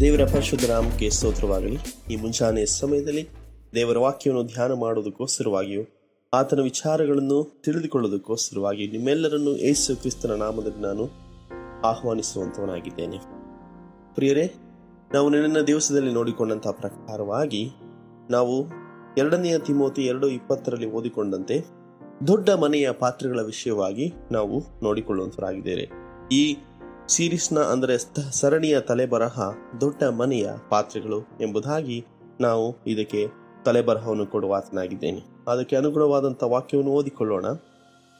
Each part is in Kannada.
ದೇವರ ಪರಿಶುದ್ಧ ನಾಮಕ್ಕೆ ಸ್ತೋತ್ರವಾಗಲಿ. ಈ ಮುಂಜಾನೆ ಸಮಯದಲ್ಲಿ ದೇವರ ವಾಕ್ಯವನ್ನು ಧ್ಯಾನ ಮಾಡುವುದಕ್ಕೋಸ್ಕರವಾಗಿಯೂ, ಆತನ ವಿಚಾರಗಳನ್ನು ತಿಳಿದುಕೊಳ್ಳೋದಕ್ಕೋಸ್ಕರವಾಗಿ ನಿಮ್ಮೆಲ್ಲರನ್ನು ಯೇಸು ಕ್ರಿಸ್ತನ ನಾಮದಲ್ಲಿ ನಾನು ಆಹ್ವಾನಿಸುವಂತವನಾಗಿದ್ದೇನೆ. ಪ್ರಿಯರೇ, ನಾವು ನಿನ್ನ ದಿವಸದಲ್ಲಿ ನೋಡಿಕೊಂಡಂತಹ ಪ್ರಕಾರವಾಗಿ ನಾವು ಎರಡನೆಯ ತಿಮೋತಿ ಎರಡು ಇಪ್ಪತ್ತರಲ್ಲಿ ಓದಿಕೊಂಡಂತೆ ದೊಡ್ಡ ಮನೆಯ ಪಾತ್ರಗಳ ವಿಷಯವಾಗಿ ನಾವು ನೋಡಿಕೊಳ್ಳುವಂತರಾಗಿದ್ದೇವೆ ಈ ಸೀರೀಸ್ನ ಅಂದರೆ ಸರಣಿಯ ತಲೆಬರಹ ದೊಡ್ಡ ಮನೆಯ ಪಾತ್ರೆಗಳು ಎಂಬುದಾಗಿ ನಾವು ಇದಕ್ಕೆ ತಲೆಬರಹವನ್ನು ಕೊಡುವ ಆತನಾಗಿದ್ದೇನೆ. ಅದಕ್ಕೆ ಅನುಗುಣವಾದಂಥ ವಾಕ್ಯವನ್ನು ಓದಿಕೊಳ್ಳೋಣ.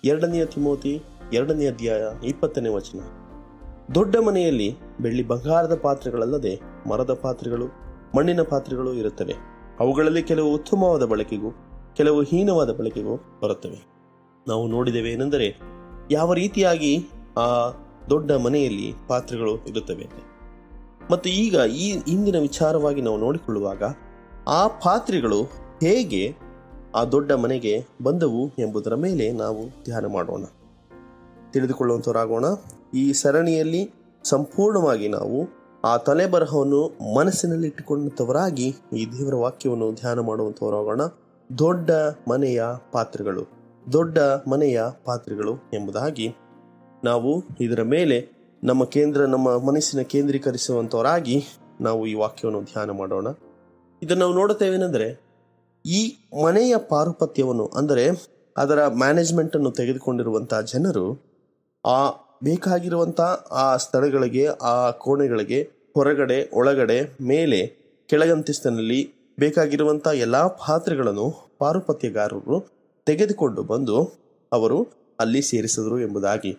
ಎರಡನೆಯ ತಿಮೋತಿ ಎರಡನೇ ಅಧ್ಯಾಯ ಇಪ್ಪತ್ತನೇ ವಚನ. ದೊಡ್ಡ ಮನೆಯಲ್ಲಿ ಬೆಳ್ಳಿ ಬಂಗಾರದ ಪಾತ್ರೆಗಳಲ್ಲದೆ ಮರದ ಪಾತ್ರೆಗಳು, ಮಣ್ಣಿನ ಪಾತ್ರೆಗಳು ಇರುತ್ತವೆ. ಅವುಗಳಲ್ಲಿ ಕೆಲವು ಉತ್ತಮವಾದ ಬಳಕೆಗೂ, ಕೆಲವು ಹೀನವಾದ ಬಳಕೆಗೂ ಬರುತ್ತವೆ. ನಾವು ನೋಡಿದೆವೆ ಏನೆಂದರೆ ಯಾವ ರೀತಿಯಾಗಿ ಆ ದೊಡ್ಡ ಮನೆಯಲ್ಲಿ ಪಾತ್ರೆಗಳು ಇರುತ್ತವೆ. ಮತ್ತು ಈಗ ಈ ಇಂದಿನ ವಿಚಾರವಾಗಿ ನಾವು ನೋಡಿಕೊಳ್ಳುವಾಗ ಆ ಪಾತ್ರೆಗಳು ಹೇಗೆ ಆ ದೊಡ್ಡ ಮನೆಗೆ ಬಂದವು ಎಂಬುದರ ಮೇಲೆ ನಾವು ಧ್ಯಾನ ಮಾಡೋಣ. ತಿಳಿದುಕೊಳ್ಳುವಂಥವರಾಗೋಣ ಈ ಸರಣಿಯಲ್ಲಿ ಸಂಪೂರ್ಣವಾಗಿ ನಾವು ಆ ತಲೆಬರಹವನ್ನು ಮನಸ್ಸಿನಲ್ಲಿ ಮನಸ್ಸಿನಲ್ಲಿಟ್ಟುಕೊಂಡಂಥವರಾಗಿ ಈ ದೇವರ ವಾಕ್ಯವನ್ನು ಧ್ಯಾನ ಮಾಡುವಂಥವರಾಗೋಣ ದೊಡ್ಡ ಮನೆಯ ಪಾತ್ರೆಗಳು, ದೊಡ್ಡ ಮನೆಯ ಪಾತ್ರೆಗಳು ಎಂಬುದಾಗಿ ನಾವು ಇದರ ಮೇಲೆ ನಮ್ಮ ಕೇಂದ್ರ, ನಮ್ಮ ಮನಸ್ಸಿನ ಕೇಂದ್ರೀಕರಿಸುವಂಥವರಾಗಿ ನಾವು ಈ ವಾಕ್ಯವನ್ನು ಧ್ಯಾನ ಮಾಡೋಣ. ಇದನ್ನು ನಾವು ನೋಡುತ್ತೇವೇನೆಂದರೆ, ಈ ಮನೆಯ ಪಾರುಪತ್ಯವನ್ನು, ಅಂದರೆ ಅದರ ಮ್ಯಾನೇಜ್ಮೆಂಟ್ ಅನ್ನು ತೆಗೆದುಕೊಂಡಿರುವಂತಹ ಜನರು, ಆ ಬೇಕಾಗಿರುವಂಥ ಆ ಸ್ಥಳಗಳಿಗೆ, ಆ ಕೋಣೆಗಳಿಗೆ, ಹೊರಗಡೆ, ಒಳಗಡೆ, ಮೇಲೆ, ಕೆಳಗಂತಿಸ್ತಿನಲ್ಲಿ ಬೇಕಾಗಿರುವಂಥ ಎಲ್ಲ ಪಾತ್ರೆಗಳನ್ನು ಪಾರುಪತ್ಯಗಾರರು ತೆಗೆದುಕೊಂಡು ಬಂದು ಅವರು ಅಲ್ಲಿ ಸೇರಿಸಿದರು ಎಂಬುದಾಗಿ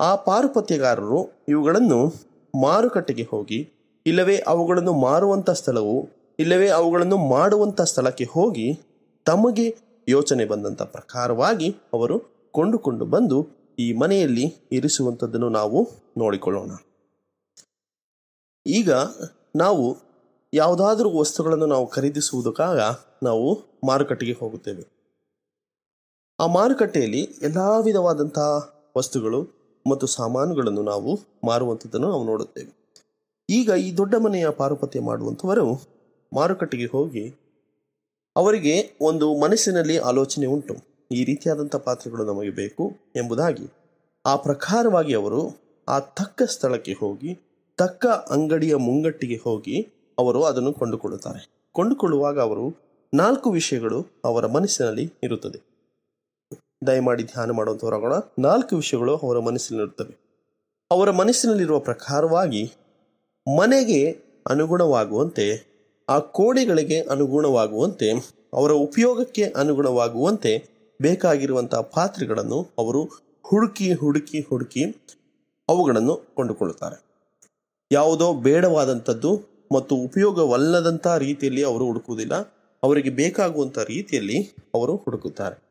ಆ ಪಾರುಪತ್ಯಗಾರರು ಇವುಗಳನ್ನು ಮಾರುಕಟ್ಟೆಗೆ ಹೋಗಿ, ಇಲ್ಲವೇ ಅವುಗಳನ್ನು ಮಾರುವಂಥ ಸ್ಥಳವು, ಇಲ್ಲವೇ ಅವುಗಳನ್ನು ಮಾಡುವಂಥ ಸ್ಥಳಕ್ಕೆ ಹೋಗಿ ತಮಗೆ ಯೋಚನೆ ಬಂದಂಥ ಪ್ರಕಾರವಾಗಿ ಅವರು ಕೊಂಡುಕೊಂಡು ಬಂದು ಈ ಮನೆಯಲ್ಲಿ ಇರಿಸುವಂಥದ್ದನ್ನು ನಾವು ನೋಡಿಕೊಳ್ಳೋಣ. ಈಗ ನಾವು ಯಾವುದಾದ್ರೂ ವಸ್ತುಗಳನ್ನು ನಾವು ಖರೀದಿಸುವುದಕ್ಕಾಗ ನಾವು ಮಾರುಕಟ್ಟೆಗೆ ಹೋಗುತ್ತೇವೆ. ಆ ಮಾರುಕಟ್ಟೆಯಲ್ಲಿ ಎಲ್ಲ ವಿಧವಾದಂತಹ ವಸ್ತುಗಳು ಮತ್ತು ಸಾಮಾನುಗಳನ್ನು ನಾವು ಮಾರುವಂಥದ್ದನ್ನು ನಾವು ನೋಡುತ್ತೇವೆ. ಈಗ ಈ ದೊಡ್ಡ ಮನೆಯ ಪಾರುಪತ್ಯ ಮಾಡುವಂಥವರು ಮಾರುಕಟ್ಟೆಗೆ ಹೋಗಿ ಅವರಿಗೆ ಒಂದು ಮನಸ್ಸಿನಲ್ಲಿ ಆಲೋಚನೆ ಉಂಟು. ಈ ರೀತಿಯಾದಂಥ ಪಾತ್ರೆಗಳು ನಮಗೆ ಬೇಕು ಎಂಬುದಾಗಿ. ಆ ಪ್ರಕಾರವಾಗಿ ಅವರು ಆ ತಕ್ಕ ಸ್ಥಳಕ್ಕೆ ಹೋಗಿ, ತಕ್ಕ ಅಂಗಡಿಯ ಮುಂಗಟ್ಟಿಗೆ ಹೋಗಿ ಅವರು ಅದನ್ನು ಕೊಂಡುಕೊಳ್ಳುತ್ತಾರೆ. ಕೊಂಡುಕೊಳ್ಳುವಾಗ ಅವರು ನಾಲ್ಕು ವಿಷಯಗಳು ಅವರ ಮನಸ್ಸಿನಲ್ಲಿ ಇರುತ್ತದೆ. ದಯಮಾಡಿ ಧ್ಯಾನ ಮಾಡುವಂಥವರಾಗೋಣ ನಾಲ್ಕು ವಿಷಯಗಳು ಅವರ ಮನಸ್ಸಿನಲ್ಲಿರುತ್ತವೆ ಅವರ ಮನಸ್ಸಿನಲ್ಲಿರುವ ಪ್ರಕಾರವಾಗಿ ಮನೆಗೆ ಅನುಗುಣವಾಗುವಂತೆ, ಆ ಕೋಣೆಗಳಿಗೆ ಅನುಗುಣವಾಗುವಂತೆ, ಅವರ ಉಪಯೋಗಕ್ಕೆ ಅನುಗುಣವಾಗುವಂತೆ ಬೇಕಾಗಿರುವಂತಹ ಪಾತ್ರೆಗಳನ್ನು ಅವರು ಹುಡುಕಿ ಹುಡುಕಿ ಹುಡುಕಿ ಅವುಗಳನ್ನು ಕೊಂಡುಕೊಳ್ಳುತ್ತಾರೆ. ಯಾವುದೋ ಬೇಡವಾದಂಥದ್ದು ಮತ್ತು ಉಪಯೋಗವಲ್ಲದಂಥ ರೀತಿಯಲ್ಲಿ ಅವರು ಹುಡುಕುವುದಿಲ್ಲ. ಅವರಿಗೆ ಬೇಕಾಗುವಂಥ ರೀತಿಯಲ್ಲಿ ಅವರು ಹುಡುಕುತ್ತಾರೆ.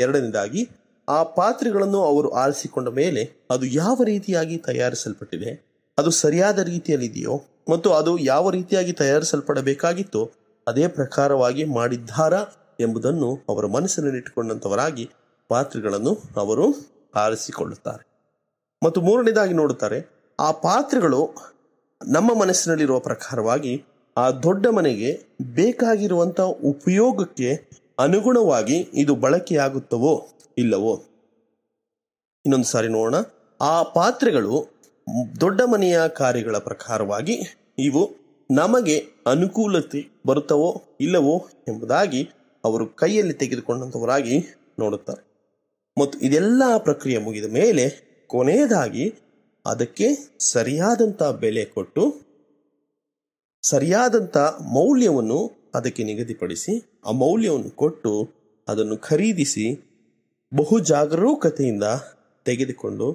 ಎರಡನೇದಾಗಿ, ಆ ಪಾತ್ರೆಗಳನ್ನು ಅವರು ಆರಿಸಿಕೊಂಡ ಮೇಲೆ ಅದು ಯಾವ ರೀತಿಯಾಗಿ ತಯಾರಿಸಲ್ಪಟ್ಟಿದೆ? ಅದು ಸರಿಯಾದ ರೀತಿಯಲ್ಲಿದೆಯೋ ಮತ್ತು ಅದು ಯಾವ ರೀತಿಯಾಗಿ ತಯಾರಿಸಲ್ಪಡಬೇಕಾಗಿತ್ತೋ ಅದೇ ಪ್ರಕಾರವಾಗಿ ಮಾಡಿದ್ದಾರಾ ಎಂಬುದನ್ನು ಅವರ ಮನಸ್ಸಿನಲ್ಲಿಟ್ಟುಕೊಂಡಂಥವರಾಗಿ ಪಾತ್ರೆಗಳನ್ನು ಅವರು ಆರಿಸಿಕೊಳ್ಳುತ್ತಾರೆ. ಮತ್ತು ಮೂರನೇದಾಗಿ ನೋಡುತ್ತಾರೆ, ಆ ಪಾತ್ರೆಗಳು ನಮ್ಮ ಮನಸ್ಸಿನಲ್ಲಿರುವ ಪ್ರಕಾರವಾಗಿ ಆ ದೊಡ್ಡ ಮನೆಗೆ ಬೇಕಾಗಿರುವಂಥ ಉಪಯೋಗಕ್ಕೆ ಅನುಗುಣವಾಗಿ ಇದು ಬಳಕೆಯಾಗುತ್ತವೋ ಇಲ್ಲವೋ? ಇನ್ನೊಂದು ಸಾರಿ ನೋಡೋಣ. ಆ ಪಾತ್ರೆಗಳು ದೊಡ್ಡ ಮನೆಯ ಕಾರ್ಯಗಳ ಪ್ರಕಾರವಾಗಿ ಇವು ನಮಗೆ ಅನುಕೂಲತೆ ಬರುತ್ತವೋ ಇಲ್ಲವೋ ಎಂಬುದಾಗಿ ಅವರು ಕೈಯಲ್ಲಿ ತೆಗೆದುಕೊಂಡಂಥವರಾಗಿ ನೋಡುತ್ತಾರೆ. ಮತ್ತು ಇದೆಲ್ಲ ಪ್ರಕ್ರಿಯೆ ಮುಗಿದ ಮೇಲೆ ಕೊನೆಯದಾಗಿ ಅದಕ್ಕೆ ಸರಿಯಾದಂಥ ಬೆಲೆ ಕೊಟ್ಟು ಸರಿಯಾದಂಥ ಮೌಲ್ಯವನ್ನು ಅದಕ್ಕೆ ನಿಗದಿಪಡಿಸಿ ಆ ಮೌಲ್ಯವನ್ನು ಕೊಟ್ಟು ಅದನ್ನು ಖರೀದಿಸಿ ಬಹು ಜಾಗರೂಕತೆಯಿಂದ ತೆಗೆದುಕೊಂಡು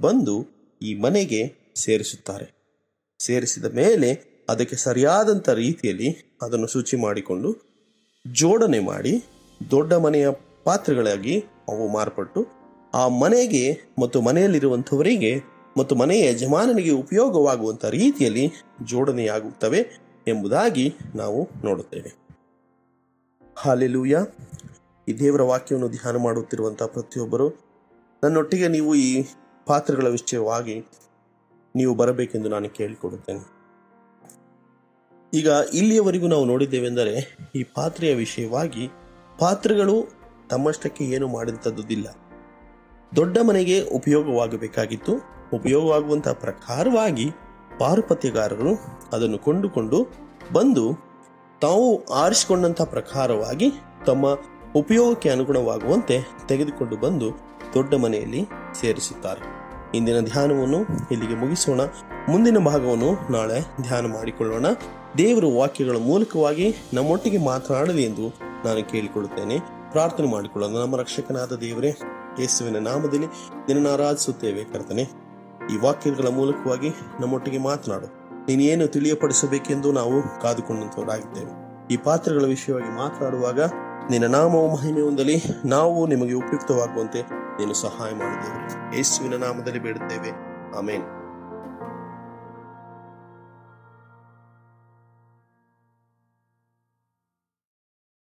ಬಂದು ಈ ಮನೆಗೆ ಸೇರಿಸುತ್ತಾರೆ. ಸೇರಿಸಿದ ಮೇಲೆ ಅದಕ್ಕೆ ಸರಿಯಾದಂಥ ರೀತಿಯಲ್ಲಿ ಅದನ್ನು ಶುಚಿ ಮಾಡಿಕೊಂಡು ಜೋಡಣೆ ಮಾಡಿ ದೊಡ್ಡ ಮನೆಯ ಪಾತ್ರೆಗಳಾಗಿ ಅವು ಮಾರ್ಪಟ್ಟು ಆ ಮನೆಗೆ ಮತ್ತು ಮನೆಯಲ್ಲಿರುವಂಥವರಿಗೆ ಮತ್ತು ಮನೆಯ ಯಜಮಾನನಿಗೆ ಉಪಯೋಗವಾಗುವಂಥ ರೀತಿಯಲ್ಲಿ ಜೋಡಣೆಯಾಗುತ್ತವೆ. ಎಂಬುದಾಗಿ ನಾವು ನೋಡುತ್ತೇವೆ. ಹಾಲೆಲೂಯ. ಈ ದೇವರ ವಾಕ್ಯವನ್ನು ಧ್ಯಾನ ಮಾಡುತ್ತಿರುವಂಥ ಪ್ರತಿಯೊಬ್ಬರು, ನನ್ನೊಟ್ಟಿಗೆ ನೀವು ಈ ಪಾತ್ರಗಳ ವಿಷಯವಾಗಿ ನೀವು ಬರಬೇಕೆಂದು ನಾನು ಕೇಳಿಕೊಡುತ್ತೇನೆ ಈಗ ಇಲ್ಲಿಯವರೆಗೂ ನಾವು ನೋಡಿದ್ದೇವೆಂದರೆ, ಈ ಪಾತ್ರೆಯ ವಿಷಯವಾಗಿ ಪಾತ್ರೆಗಳು ತಮ್ಮಷ್ಟಕ್ಕೆ ಏನು ಮಾಡಿದಂಥದ್ದುದಿಲ್ಲ ದೊಡ್ಡ ಮನೆಗೆ ಉಪಯೋಗವಾಗಬೇಕಾಗಿತ್ತು. ಉಪಯೋಗವಾಗುವಂತಹ ಪ್ರಕಾರವಾಗಿ ಪಾರುಪತ್ಯಗಾರರು ಅದನ್ನು ಕೊಂಡುಕೊಂಡು ಬಂದು ತಾವು ಆರಿಸಿಕೊಂಡಂತಹ ಪ್ರಕಾರವಾಗಿ ತಮ್ಮ ಉಪಯೋಗಕ್ಕೆ ಅನುಗುಣವಾಗುವಂತೆ ತೆಗೆದುಕೊಂಡು ಬಂದು ದೊಡ್ಡ ಮನೆಯಲ್ಲಿ ಸೇರಿಸುತ್ತಾರೆ. ಇಂದಿನ ಧ್ಯಾನವನ್ನು ಇಲ್ಲಿಗೆ ಮುಗಿಸೋಣ. ಮುಂದಿನ ಭಾಗವನ್ನು ನಾಳೆ ಧ್ಯಾನ ಮಾಡಿಕೊಳ್ಳೋಣ. ದೇವರ ವಾಕ್ಯಗಳ ಮೂಲಕವಾಗಿ ನಮ್ಮೊಟ್ಟಿಗೆ ಮಾತನಾಡಲಿ ಎಂದು ನಾನು ಕೇಳಿಕೊಳ್ಳುತ್ತೇನೆ. ಪ್ರಾರ್ಥನೆ ಮಾಡಿಕೊಳ್ಳೋಣ. ನಮ್ಮ ರಕ್ಷಕನಾದ ದೇವರೇ, ಯೇಸುವಿನ ನಾಮದಲ್ಲಿ ನಿನ್ನನ್ನು ಆರಾಧಿಸುತ್ತೇವೆ ಕರ್ತನೆ. ಈ ವಾಕ್ಯಗಳ ಮೂಲಕವಾಗಿ ನಮ್ಮೊಟ್ಟಿಗೆ ಮಾತನಾಡು. ನೀನೇನು ತಿಳಿಯಪಡಿಸಬೇಕೆಂದು ನಾವು ಕಾದುಕೊಂಡಂತವರಾಗಿದ್ದೇವೆ. ಈ ಪಾತ್ರಗಳ ವಿಷಯವಾಗಿ ಮಾತನಾಡುವಾಗ ನಿನ್ನ ನಾಮವು ಮಹಿಮೆ ಹೊಂದಲಿ, ನಾವು ನಿಮಗೆ ಉಪಯುಕ್ತವಾಗುವಂತೆ ನೀನು ಸಹಾಯ ಮಾಡಿದ್ದೇವೆ. ಯೇಸುವಿನ ನಾಮದಲ್ಲಿ ಬೇಡುತ್ತೇವೆ. ಆಮೇನ್.